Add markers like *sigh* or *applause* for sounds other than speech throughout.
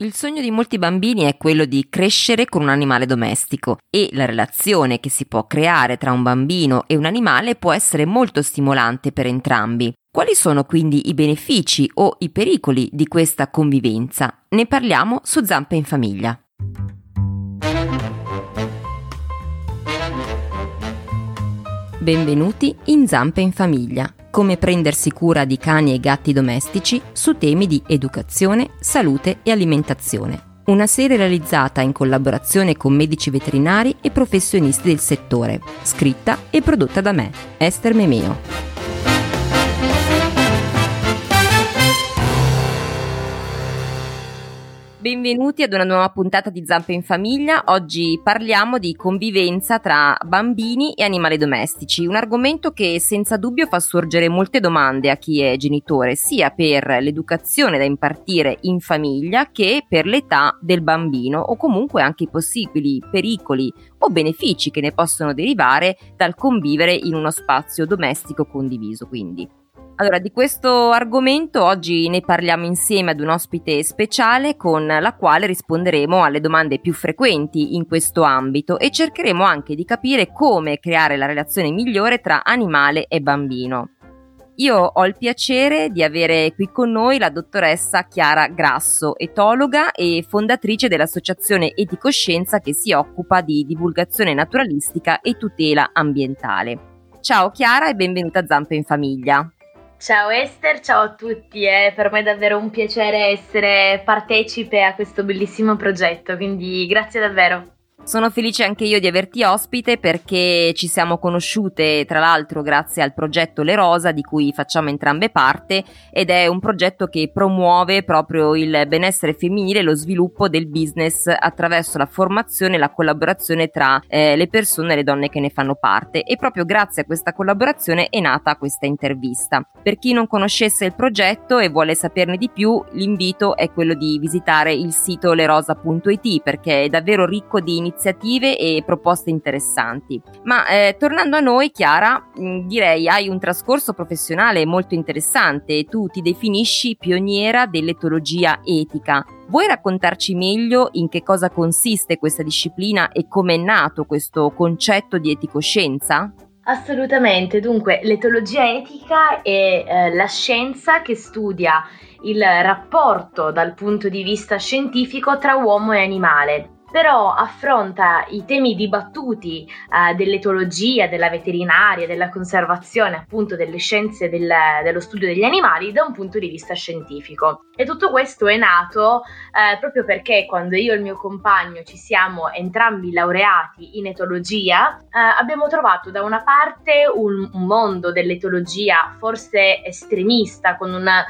Il sogno di molti bambini è quello di crescere con un animale domestico e la relazione che si può creare tra un bambino e un animale può essere molto stimolante per entrambi. Quali sono quindi i benefici o i pericoli di questa convivenza? Ne parliamo su Zampe in Famiglia. Benvenuti in Zampe in Famiglia come prendersi cura di cani e gatti domestici su temi di educazione, salute e alimentazione. Una serie realizzata in collaborazione con medici veterinari e professionisti del settore, scritta e prodotta da me, Esther Memeo. Benvenuti ad una nuova puntata di Zampe in Famiglia. Oggi parliamo di convivenza tra bambini e animali domestici, un argomento che senza dubbio fa sorgere molte domande a chi è genitore, sia per l'educazione da impartire in famiglia che per l'età del bambino o comunque anche i possibili pericoli o benefici che ne possono derivare dal convivere in uno spazio domestico condiviso. Quindi allora, di questo argomento oggi ne parliamo insieme ad un ospite speciale con la quale risponderemo alle domande più frequenti in questo ambito e cercheremo anche di capire come creare la relazione migliore tra animale e bambino. Io ho il piacere di avere qui con noi la dottoressa Chiara Grasso, etologa e fondatrice dell'associazione Eticoscienza che si occupa di divulgazione naturalistica e tutela ambientale. Ciao Chiara e benvenuta a Zampe in Famiglia. Ciao Esther, ciao a tutti, è per me è davvero un piacere essere partecipe a questo bellissimo progetto, quindi grazie davvero. Sono felice anche io di averti ospite perché ci siamo conosciute tra l'altro grazie al progetto Le Rosa di cui facciamo entrambe parte ed è un progetto che promuove proprio il benessere femminile e lo sviluppo del business attraverso la formazione e la collaborazione tra eh, le persone e le donne che ne fanno parte e proprio grazie a questa collaborazione è nata questa intervista. Per chi non conoscesse il progetto e vuole saperne di più l'invito è quello di visitare il sito lerosa.it perché è davvero ricco di iniziative iniziative e proposte interessanti. Ma eh, tornando a noi, Chiara, mh, mm, direi hai un trascorso professionale molto interessante. Tu ti definisci pioniera dell'etologia etica. Vuoi raccontarci meglio in che cosa consiste questa disciplina e come è nato questo concetto di eticoscienza? Assolutamente, dunque l'etologia etica è eh, la scienza che studia il rapporto dal punto di vista scientifico tra uomo e animale però affronta i temi dibattuti eh, dell'etologia, della veterinaria, della conservazione, appunto delle scienze del, dello studio degli animali da un punto di vista scientifico. E tutto questo è nato eh, proprio perché quando io e il mio compagno ci siamo entrambi laureati in etologia, eh, abbiamo trovato da una parte un, un mondo dell'etologia forse estremista, con un eh,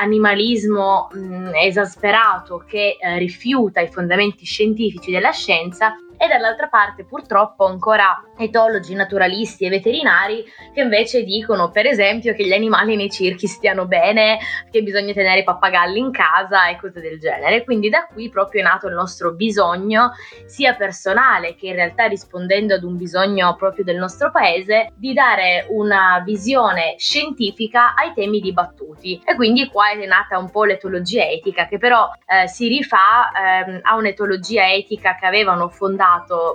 animalismo mh, esasperato che eh, rifiuta i fondamenti scientifici della scienza e dall'altra parte purtroppo ancora etologi, naturalisti e veterinari che invece dicono per esempio che gli animali nei circhi stiano bene, che bisogna tenere i pappagalli in casa e cose del genere. Quindi da qui proprio è nato il nostro bisogno sia personale che in realtà rispondendo ad un bisogno proprio del nostro paese di dare una visione scientifica ai temi dibattuti e quindi qua è nata un po' l'etologia etica che però eh, si rifà eh, a un'etologia etica che avevano fondato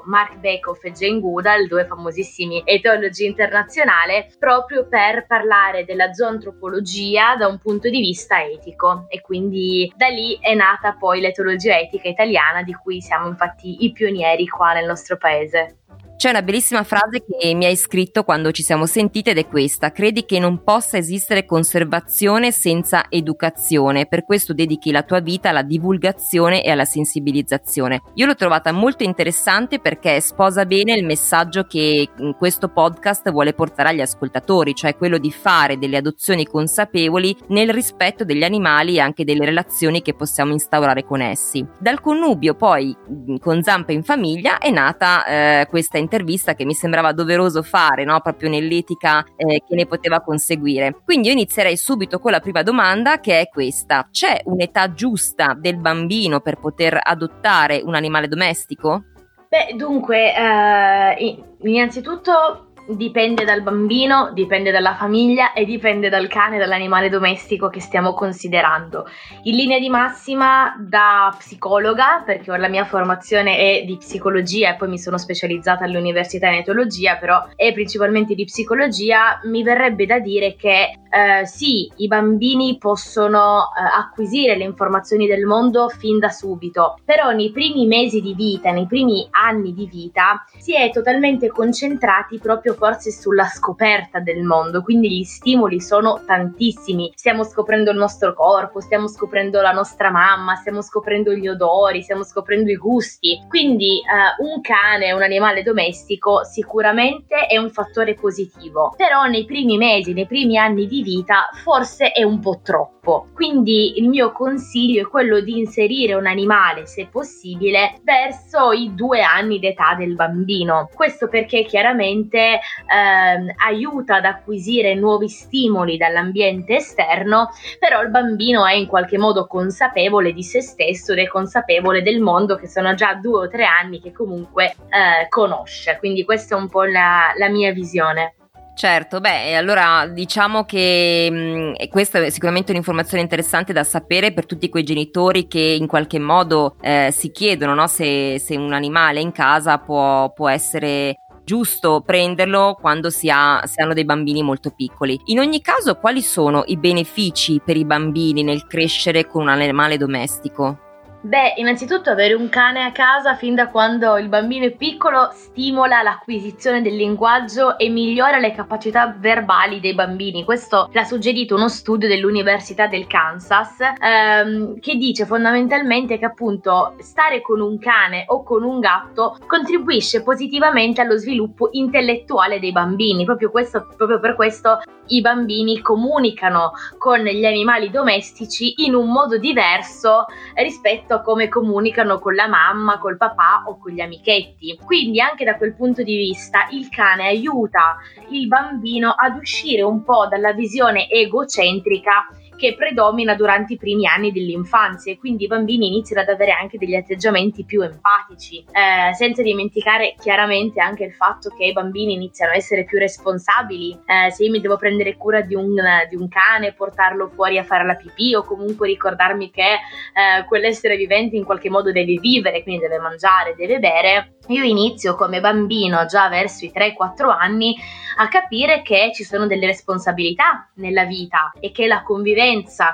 Mark Bekoff e Jane Goodall due famosissimi etologi internazionali, proprio per parlare della zoantropologia da un punto di vista etico e quindi da lì è nata poi l'etologia etica italiana di cui siamo infatti i pionieri qua nel nostro paese. C'è una bellissima frase che mi hai scritto quando ci siamo sentite ed è questa: credi che non possa esistere conservazione senza educazione, per questo dedichi la tua vita alla divulgazione e alla sensibilizzazione. Io l'ho trovata molto interessante perché sposa bene il messaggio che questo podcast vuole portare agli ascoltatori, cioè quello di fare delle adozioni consapevoli nel rispetto degli animali e anche delle relazioni che possiamo instaurare con essi. Dal connubio poi con Zampa in famiglia è nata eh, questa intervista intervista che mi sembrava doveroso fare, no? proprio nell'etica eh, che ne poteva conseguire. Quindi io inizierei subito con la prima domanda che è questa. C'è un'età giusta del bambino per poter adottare un animale domestico? Beh, dunque, eh, innanzitutto dipende dal bambino, dipende dalla famiglia e dipende dal cane, dall'animale domestico che stiamo considerando. In linea di massima da psicologa, perché la mia formazione è di psicologia e poi mi sono specializzata all'università in etologia, però è principalmente di psicologia, mi verrebbe da dire che eh, sì, i bambini possono eh, acquisire le informazioni del mondo fin da subito, però nei primi mesi di vita, nei primi anni di vita, si è totalmente concentrati proprio forse sulla scoperta del mondo, quindi gli stimoli sono tantissimi. Stiamo scoprendo il nostro corpo, stiamo scoprendo la nostra mamma, stiamo scoprendo gli odori, stiamo scoprendo i gusti. Quindi eh, un cane, un animale domestico, sicuramente è un fattore positivo, però nei primi mesi, nei primi anni di vita forse è un po' troppo. Quindi il mio consiglio è quello di inserire un animale, se possibile, verso i due anni d'età del bambino. Questo perché chiaramente ehm, aiuta ad acquisire nuovi stimoli dall'ambiente esterno, però il bambino è in qualche modo consapevole di se stesso ed è consapevole del mondo che sono già due o tre anni che comunque eh, conosce. Quindi questa è un po' la, la mia visione. Certo, beh, allora diciamo che mh, mm, questa è sicuramente un'informazione interessante da sapere per tutti quei genitori che in qualche modo eh, si chiedono no? se, se, un animale in casa può, può essere giusto prenderlo quando si, ha, si hanno dei bambini molto piccoli. In ogni caso, quali sono i benefici per i bambini nel crescere con un animale domestico? Beh, innanzitutto avere un cane a casa fin da quando il bambino è piccolo stimola l'acquisizione del linguaggio e migliora le capacità verbali dei bambini. Questo l'ha suggerito uno studio dell'Università del Kansas ehm, che dice fondamentalmente che appunto stare con un cane o con un gatto contribuisce positivamente allo sviluppo intellettuale dei bambini. Proprio, questo, proprio per questo i bambini comunicano con gli animali domestici in un modo diverso rispetto rispetto a come comunicano con la mamma, col papà o con gli amichetti. Quindi anche da quel punto di vista il cane aiuta il bambino ad uscire un po' dalla visione egocentrica che predomina durante i primi anni dell'infanzia e quindi i bambini iniziano ad avere anche degli atteggiamenti più empatici, eh, senza dimenticare chiaramente anche il fatto che i bambini iniziano a essere più responsabili, eh, se io mi devo prendere cura di un, di un, cane, portarlo fuori a fare la pipì o comunque ricordarmi che eh, quell'essere vivente in qualche modo deve vivere, quindi deve mangiare, deve bere, io inizio come bambino già verso i 3-4 anni a capire che ci sono delle responsabilità nella vita e che la convivenza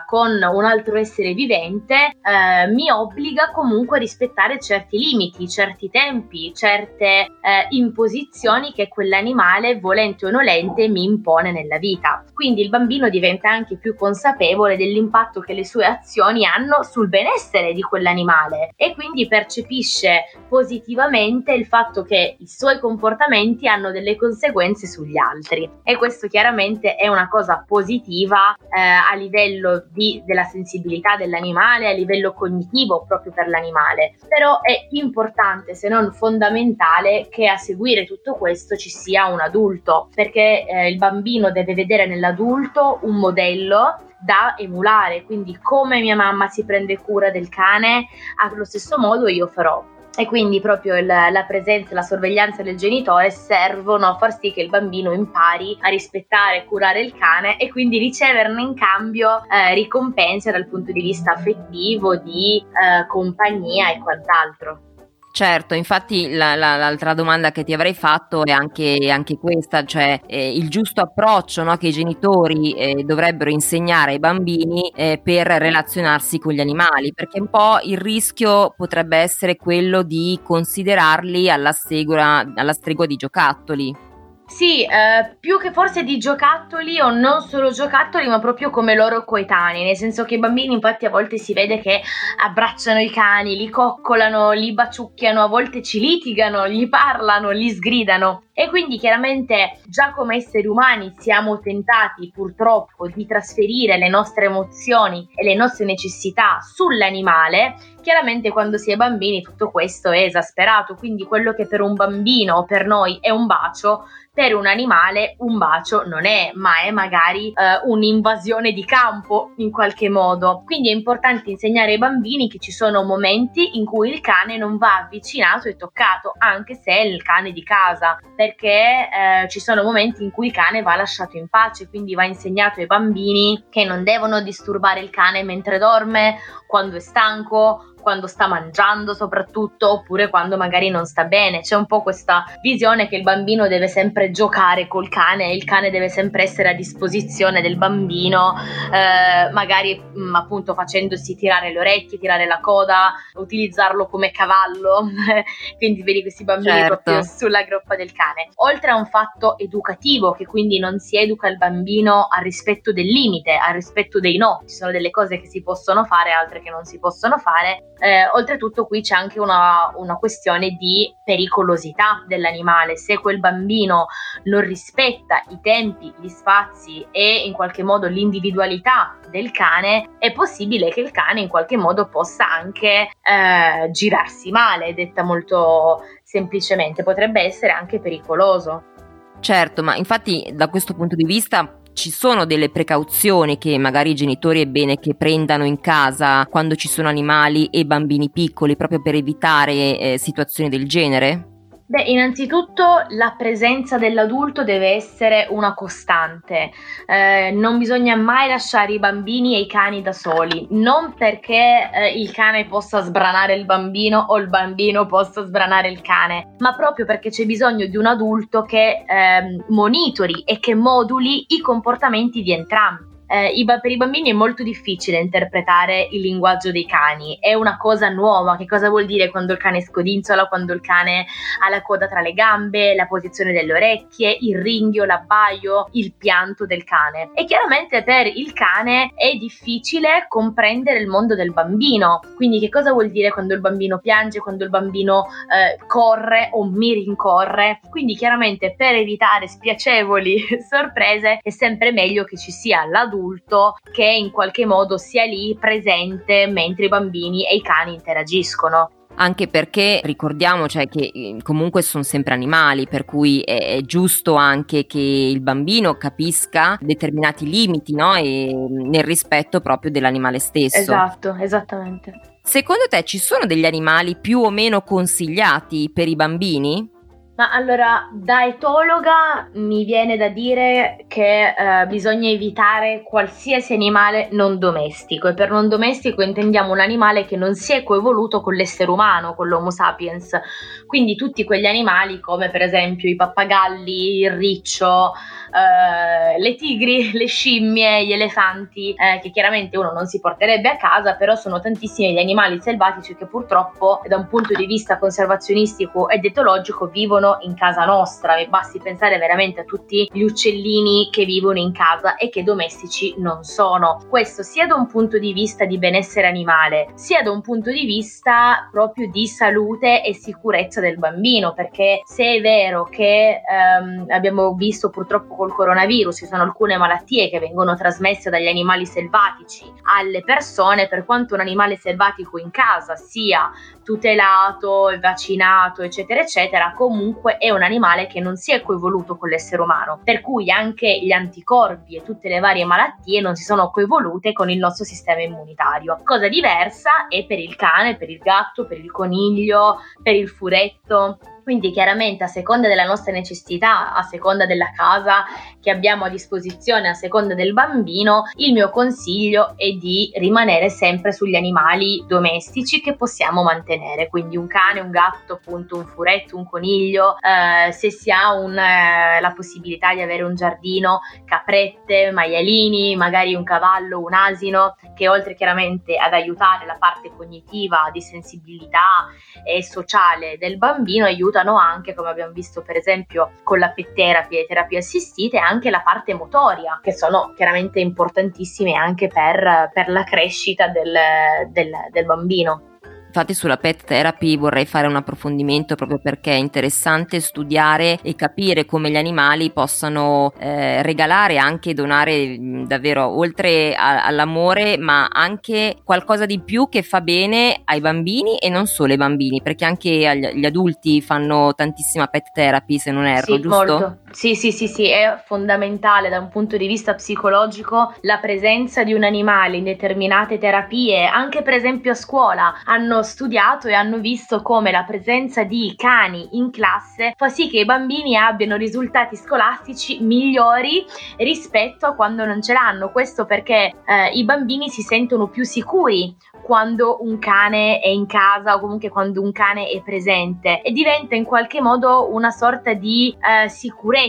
con un altro essere vivente eh, mi obbliga comunque a rispettare certi limiti, certi tempi, certe eh, imposizioni che quell'animale, volente o nolente, mi impone nella vita. Quindi il bambino diventa anche più consapevole dell'impatto che le sue azioni hanno sul benessere di quell'animale e quindi percepisce positivamente il fatto che i suoi comportamenti hanno delle conseguenze sugli altri e questo chiaramente è una cosa positiva eh, a di, della sensibilità dell'animale, a livello cognitivo proprio per l'animale. Però è importante, se non fondamentale, che a seguire tutto questo ci sia un adulto, perché eh, il bambino deve vedere nell'adulto un modello da emulare, quindi come mia mamma si prende cura del cane, allo stesso modo io farò e quindi proprio il, la presenza e la sorveglianza del genitore servono a far sì che il bambino impari a rispettare e curare il cane e quindi riceverne in cambio eh, ricompense dal punto di vista affettivo, di eh, compagnia e quant'altro. Certo, infatti la, la, l'altra domanda che ti avrei fatto è anche, anche questa, cioè eh, il giusto approccio no, che i genitori eh, dovrebbero insegnare ai bambini eh, per relazionarsi con gli animali, perché un po' il rischio potrebbe essere quello di considerarli alla stregua, alla stregua di giocattoli. Sì, eh, più che forse di giocattoli o non solo giocattoli, ma proprio come loro coetanei, nel senso che i bambini infatti a volte si vede che abbracciano i cani, li coccolano, li baciucchiano, a volte ci litigano, gli parlano, li sgridano e quindi chiaramente già come esseri umani siamo tentati purtroppo di trasferire le nostre emozioni e le nostre necessità sull'animale chiaramente quando si è bambini tutto questo è esasperato, quindi quello che per un bambino o per noi è un bacio, per un animale un bacio non è, ma è magari eh, un'invasione di campo in qualche modo. Quindi è importante insegnare ai bambini che ci sono momenti in cui il cane non va avvicinato e toccato, anche se è il cane di casa, perché eh, ci sono momenti in cui il cane va lasciato in pace, quindi va insegnato ai bambini che non devono disturbare il cane mentre dorme, quando è stanco, quando sta mangiando soprattutto oppure quando magari non sta bene. C'è un po' questa visione che il bambino deve sempre giocare col cane, il cane deve sempre essere a disposizione del bambino, eh, magari mh, mm, appunto facendosi tirare le orecchie, tirare la coda, utilizzarlo come cavallo. *laughs* quindi vedi questi bambini certo. proprio sulla groppa del cane. Oltre a un fatto educativo che quindi non si educa il bambino al rispetto del limite, al rispetto dei no. Ci sono delle cose che si possono fare, altre che non si possono fare eh, oltretutto qui c'è anche una, una, questione di pericolosità dell'animale, se quel bambino non rispetta i tempi, gli spazi e in qualche modo l'individualità del cane, è possibile che il cane in qualche modo possa anche eh, girarsi male, detta molto semplicemente, potrebbe essere anche pericoloso. Certo, ma infatti da questo punto di vista ci sono delle precauzioni che magari i genitori è bene che prendano in casa quando ci sono animali e bambini piccoli proprio per evitare eh, situazioni del genere? Beh, innanzitutto la presenza dell'adulto deve essere una costante, eh, non bisogna mai lasciare i bambini e i cani da soli, non perché eh, il cane possa sbranare il bambino o il bambino possa sbranare il cane, ma proprio perché c'è bisogno di un adulto che eh, monitori e che moduli i comportamenti di entrambi eh, per i bambini è molto difficile interpretare il linguaggio dei cani, è una cosa nuova, che cosa vuol dire quando il cane scodinzola, quando il cane ha la coda tra le gambe, la posizione delle orecchie, il ringhio, l'abbaio, il pianto del cane. E chiaramente per il cane è difficile comprendere il mondo del bambino, quindi che cosa vuol dire quando il bambino piange, quando il bambino eh, corre o mi rincorre, quindi chiaramente per evitare spiacevoli *laughs* sorprese è sempre meglio che ci sia l'adulto adulto che in qualche modo sia lì presente mentre i bambini e i cani interagiscono anche perché ricordiamo cioè, che eh, comunque sono sempre animali, per cui è, giusto anche che il bambino capisca determinati limiti no? e nel rispetto proprio dell'animale stesso. Esatto, esattamente. Secondo te ci sono degli animali più o meno consigliati per i bambini? Ma allora, da etologa mi viene da dire che eh, bisogna evitare qualsiasi animale non domestico e per non domestico intendiamo un animale che non si è coevoluto con l'essere umano, con l'Homo sapiens. Quindi tutti quegli animali come per esempio i pappagalli, il riccio, eh, le tigri, *laughs* le scimmie, gli elefanti, eh, che chiaramente uno non si porterebbe a casa, però sono tantissimi gli animali selvatici che purtroppo da un punto di vista conservazionistico ed etologico vivono in casa nostra. E basti pensare veramente a tutti gli uccellini che vivono in casa e che domestici non sono. Questo sia da un punto di vista di benessere animale, sia da un punto di vista proprio di salute e sicurezza del bambino, perché se è vero che ehm, abbiamo visto purtroppo col coronavirus, ci sono alcune malattie che vengono trasmesse dagli animali selvatici alle persone, per quanto un animale selvatico in casa sia tutelato, vaccinato, eccetera, eccetera, comunque è un animale che non si è coevoluto con l'essere umano, per cui anche gli anticorpi e tutte le varie malattie non si sono coevolute con il nostro sistema immunitario. Cosa diversa è per il cane, per il gatto, per il coniglio, per il furetto. Quindi chiaramente a seconda della nostra necessità, a seconda della casa che abbiamo a disposizione, a seconda del bambino, il mio consiglio è di rimanere sempre sugli animali domestici che possiamo mantenere, quindi un cane, un gatto, appunto un furetto, un coniglio, eh, se si ha un, eh, la possibilità di avere un giardino, caprette, maialini, magari un cavallo, un asino, che oltre chiaramente ad aiutare la parte cognitiva di sensibilità e sociale del bambino, aiuta aiutano anche, come abbiamo visto per esempio con la pet therapy e terapie assistite, anche la parte motoria, che sono chiaramente importantissime anche per, per la crescita del, del, del bambino. Infatti sulla pet therapy vorrei fare un approfondimento proprio perché è interessante studiare e capire come gli animali possano eh, regalare, anche donare davvero oltre a, all'amore, ma anche qualcosa di più che fa bene ai bambini e non solo ai bambini, perché anche agli, gli adulti fanno tantissima pet therapy se non erro, sì, giusto? Molto Sì, sì, sì, sì, è fondamentale da un punto di vista psicologico la presenza di un animale in determinate terapie, anche per esempio a scuola hanno studiato e hanno visto come la presenza di cani in classe fa sì che i bambini abbiano risultati scolastici migliori rispetto a quando non ce l'hanno. Questo perché eh, i bambini si sentono più sicuri quando un cane è in casa o comunque quando un cane è presente e diventa in qualche modo una sorta di eh, sicurezza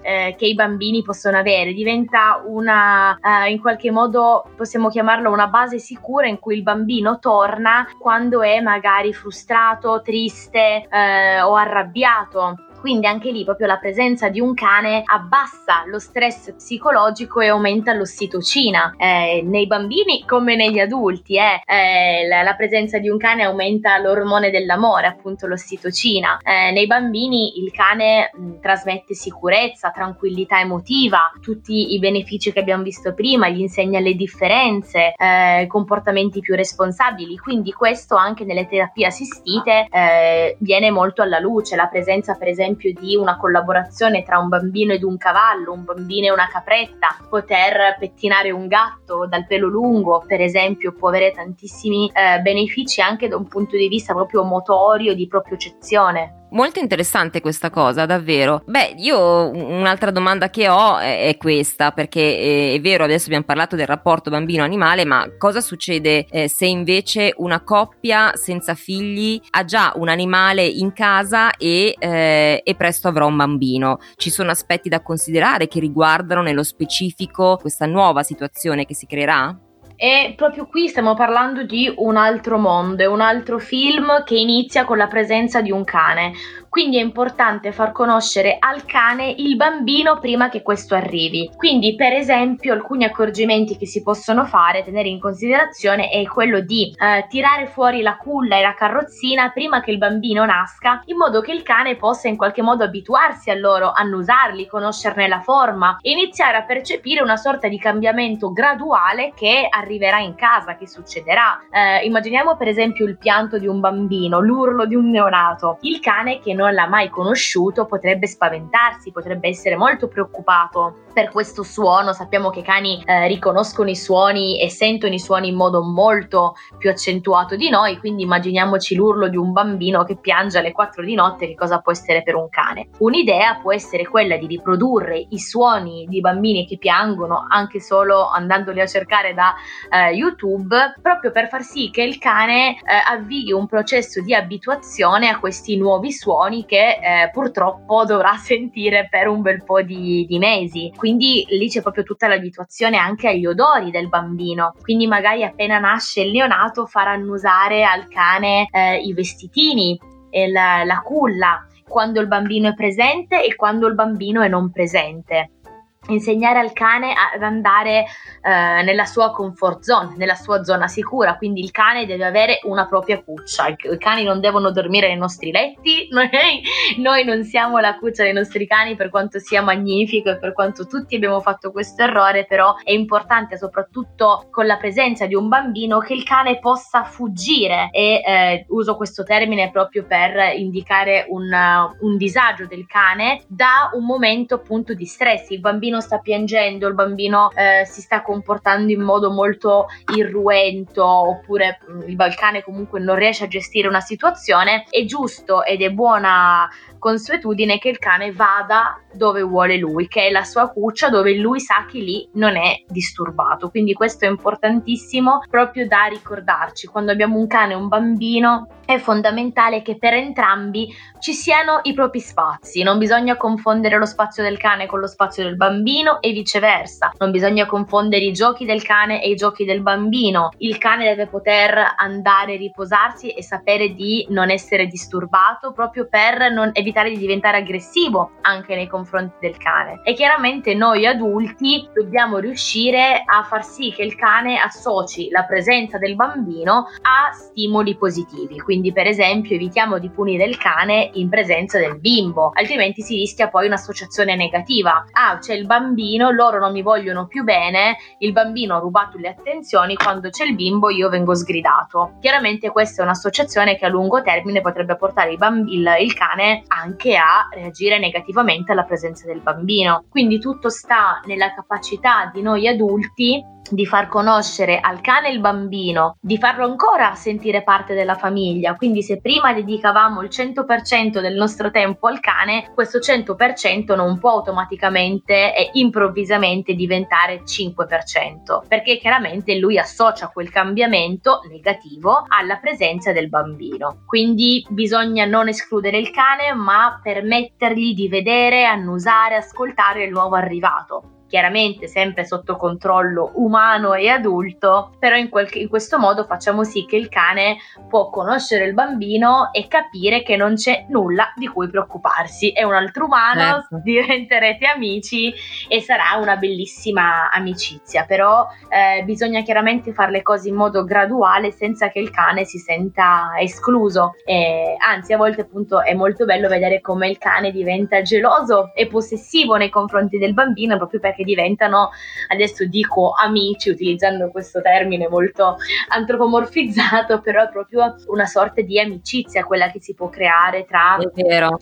eh, che i bambini possono avere, diventa una eh, in qualche modo possiamo chiamarlo una base sicura in cui il bambino torna quando è magari frustrato, triste eh, o arrabbiato quindi anche lì proprio la presenza di un cane abbassa lo stress psicologico e aumenta l'ossitocina. Eh, nei bambini come negli adulti, eh, eh, la, presenza di un cane aumenta l'ormone dell'amore, appunto l'ossitocina. Eh, nei bambini il cane mh, trasmette sicurezza, tranquillità emotiva, tutti i benefici che abbiamo visto prima, gli insegna le differenze, eh, comportamenti più responsabili. Quindi questo anche nelle terapie assistite eh, viene molto alla luce, la presenza per esempio esempio di una collaborazione tra un bambino ed un cavallo, un bambino e una capretta, poter pettinare un gatto dal pelo lungo, per esempio, può avere tantissimi eh, benefici anche da un punto di vista proprio motorio, di propiocezione. Molto interessante questa cosa, davvero. Beh, io un'altra domanda che ho è, questa, perché è vero, adesso abbiamo parlato del rapporto bambino-animale, ma cosa succede eh, se invece una coppia senza figli ha già un animale in casa e, eh, e presto avrà un bambino? Ci sono aspetti da considerare che riguardano nello specifico questa nuova situazione che si creerà? E proprio qui stiamo parlando di un altro mondo, un altro film che inizia con la presenza di un cane. Quindi è importante far conoscere al cane il bambino prima che questo arrivi. Quindi, per esempio, alcuni accorgimenti che si possono fare, tenere in considerazione, è quello di eh, tirare fuori la culla e la carrozzina prima che il bambino nasca, in modo che il cane possa in qualche modo abituarsi a loro, annusarli, conoscerne la forma e iniziare a percepire una sorta di cambiamento graduale che arriverà in casa, che succederà. Eh, immaginiamo per esempio il pianto di un bambino, l'urlo di un neonato. Il cane che non non l'ha mai conosciuto potrebbe spaventarsi, potrebbe essere molto preoccupato per questo suono. Sappiamo che i cani eh, riconoscono i suoni e sentono i suoni in modo molto più accentuato di noi, quindi immaginiamoci l'urlo di un bambino che piange alle 4 di notte, che cosa può essere per un cane. Un'idea può essere quella di riprodurre i suoni di bambini che piangono anche solo andandoli a cercare da eh, YouTube, proprio per far sì che il cane eh, avvii un processo di abituazione a questi nuovi suoni che eh, purtroppo dovrà *laughs* sentire per un bel po' di, di mesi quindi lì c'è proprio tutta l'abituazione anche agli odori del bambino, quindi magari appena nasce il neonato far annusare al cane eh, i vestitini la, la culla quando il bambino è presente e quando il bambino è non presente insegnare al cane ad andare eh, nella sua comfort zone, nella sua zona sicura, quindi il cane deve avere una propria cuccia, i, cani non devono dormire nei nostri letti, *laughs* noi, noi, non siamo la cuccia dei nostri cani per quanto sia magnifico e per quanto tutti abbiamo fatto questo errore, però è importante soprattutto con la presenza di un bambino che il cane possa fuggire. E eh, uso questo termine proprio per indicare un, un disagio del cane da un momento appunto di stress, il bambino bambino sta piangendo, il bambino eh, si sta comportando in modo molto irruento oppure mm, il balcane comunque non riesce a gestire una situazione, è giusto ed è buona consuetudine che il cane vada dove vuole lui, che è la sua cuccia dove lui sa che lì non è disturbato. Quindi questo è importantissimo proprio da ricordarci. Quando abbiamo un cane e un bambino è fondamentale che per entrambi ci siano i propri spazi, non bisogna confondere lo spazio del cane con lo spazio del bambino e viceversa, non bisogna confondere i giochi del cane e i giochi del bambino. Il cane deve poter andare riposarsi e sapere di non essere disturbato proprio per non evitare evitare di diventare aggressivo anche nei confronti del cane. E chiaramente noi adulti dobbiamo riuscire a far sì che il cane associ la presenza del bambino a stimoli positivi, quindi per a a esempio evitiamo di punire il cane in presenza del bimbo, altrimenti si rischia poi un'associazione negativa. Ah, c'è il bambino, loro non mi vogliono più bene, il bambino ha rubato le attenzioni, quando c'è il bimbo io vengo sgridato. Chiaramente questa è un'associazione che a lungo termine potrebbe portare il, bamb- il, il cane anche a reagire negativamente alla presenza del bambino. Quindi tutto sta nella capacità di noi adulti di far conoscere al cane il bambino, di farlo ancora sentire parte della famiglia. Quindi se prima dedicavamo il 100% del nostro tempo al cane, questo 100% non può automaticamente e improvvisamente diventare 5%, perché chiaramente lui associa quel cambiamento negativo alla presenza del bambino. Quindi bisogna non escludere il cane, ma permettergli di vedere, annusare, ascoltare il nuovo arrivato chiaramente sempre sotto controllo umano e adulto, però in, quel, in, questo modo facciamo sì che il cane può conoscere il bambino e capire che non c'è nulla di cui preoccuparsi. È un altro umano, certo. diventerete amici e sarà una bellissima amicizia, però eh, bisogna chiaramente fare le cose in modo graduale senza che il cane si senta escluso. E, anzi, a volte appunto è molto bello vedere come il cane diventa geloso e possessivo nei confronti del bambino proprio perché che diventano, adesso dico amici utilizzando questo termine molto antropomorfizzato, però è proprio una sorta di amicizia quella che si può creare tra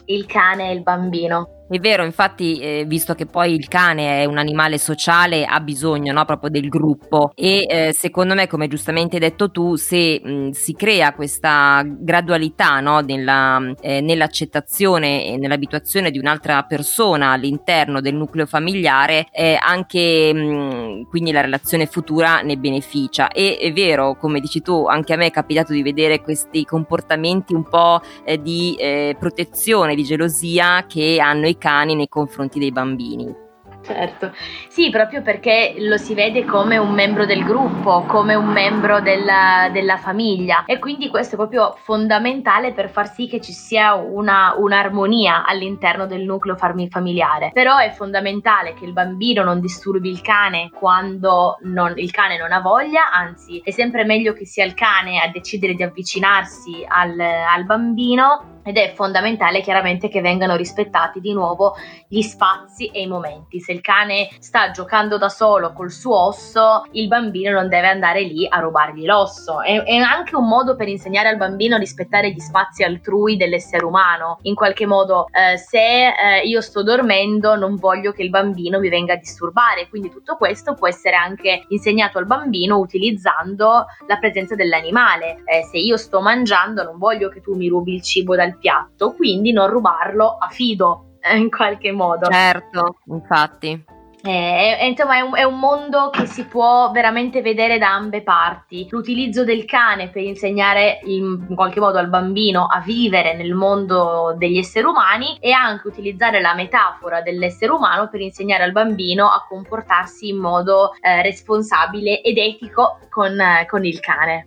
il cane e il bambino. È vero, infatti, eh, visto che poi il cane è un animale sociale, ha bisogno no, proprio del gruppo e eh, secondo me, come giustamente hai detto tu, se mh, si crea questa gradualità no, nella, eh, nell'accettazione e nell'abituazione di un'altra persona all'interno del nucleo familiare, eh, anche mh, quindi la relazione futura ne beneficia. E è vero, come dici tu, anche a me è capitato di vedere questi comportamenti un po' eh, di eh, protezione, di gelosia che hanno i cani nei confronti dei bambini. Certo, sì, proprio perché lo si vede come un membro del gruppo, come un membro della, della famiglia e quindi questo è proprio fondamentale per far sì che ci sia una, un'armonia all'interno del nucleo familiare. Però è fondamentale che il bambino non disturbi il cane quando non, il cane non ha voglia, anzi è sempre meglio che sia il cane a decidere di avvicinarsi al, al bambino ed è fondamentale chiaramente che vengano rispettati di nuovo gli spazi e i momenti. Se il cane sta giocando da solo col suo osso, il bambino non deve andare lì a rubargli l'osso. È, è anche un modo per insegnare al bambino a rispettare gli spazi altrui dell'essere umano. In qualche modo, eh, se eh, io sto dormendo, non voglio che il bambino mi venga a disturbare. Quindi tutto questo può essere anche insegnato al bambino utilizzando la presenza dell'animale. Eh, se io sto mangiando, non voglio che tu mi rubi il cibo dal piatto, quindi non rubarlo a fido eh, in qualche modo. Certo, infatti. Eh, insomma, è un, è un, mondo che si può veramente vedere da ambe parti. L'utilizzo del cane per insegnare in, in, qualche modo al bambino a vivere nel mondo degli esseri umani e anche utilizzare la metafora dell'essere umano per insegnare al bambino a comportarsi in modo eh, responsabile ed etico con, eh, con il cane.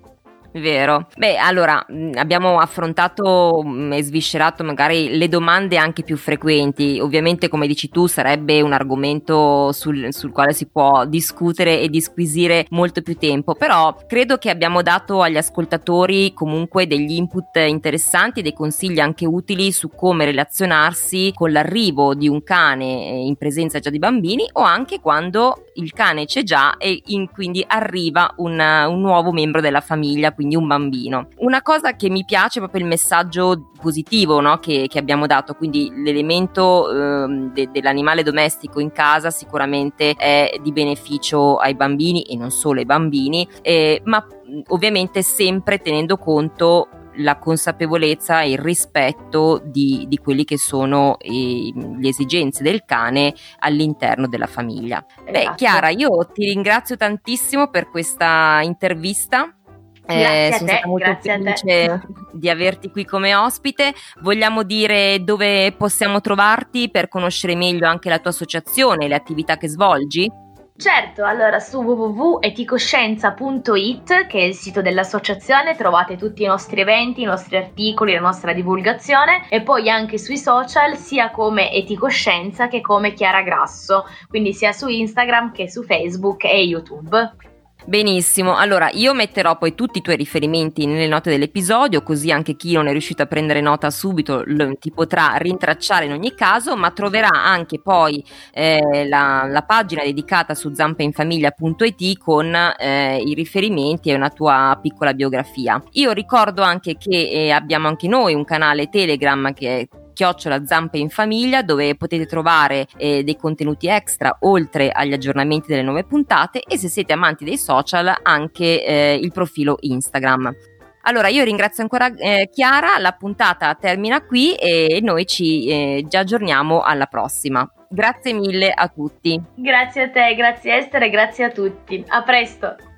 Vero. Beh, allora abbiamo affrontato e sviscerato magari le domande anche più frequenti. Ovviamente, come dici tu, sarebbe un argomento sul, sul, quale si può discutere e disquisire molto più tempo. Però credo che abbiamo dato agli ascoltatori comunque degli input interessanti, dei consigli anche utili su come relazionarsi con l'arrivo di un cane eh, in presenza già di bambini o anche quando il cane c'è già e in, quindi arriva un, un nuovo membro della famiglia quindi un bambino. Una cosa che mi piace è proprio il messaggio positivo no? che, che, abbiamo dato, quindi l'elemento eh, de, dell'animale domestico in casa sicuramente è di beneficio ai bambini e non solo ai bambini, eh, ma ovviamente sempre tenendo conto la consapevolezza e il rispetto di, di quelli che sono eh, le esigenze del cane all'interno della famiglia. Beh, esatto. Chiara, io ti ringrazio tantissimo per questa intervista. Eh, sono te, stata molto felice di averti qui come ospite. Vogliamo dire dove possiamo trovarti per conoscere meglio anche la tua associazione e le attività che svolgi? Certo, allora su www.eticoscienza.it, che è il sito dell'associazione, trovate tutti i nostri eventi, i nostri articoli, la nostra divulgazione e poi anche sui social, sia come Eticoscienza che come Chiara Grasso, quindi sia su Instagram che su Facebook e YouTube. Benissimo, allora io metterò poi tutti i tuoi riferimenti nelle note dell'episodio, così anche chi non è riuscito a prendere nota subito lo, ti potrà rintracciare in ogni caso, ma troverà anche poi eh, la, la, pagina dedicata su zampeinfamiglia.it con eh, i riferimenti e una tua piccola biografia. Io ricordo anche che eh, abbiamo anche noi un canale Telegram che è chiocciola zampe in famiglia dove potete trovare eh, dei contenuti extra oltre agli aggiornamenti delle nuove puntate e se siete amanti dei social anche eh, il profilo Instagram. Allora io ringrazio ancora eh, Chiara, la puntata termina qui e noi ci eh, già aggiorniamo alla prossima. Grazie mille a tutti. Grazie a te, grazie Esther e grazie a tutti. A presto.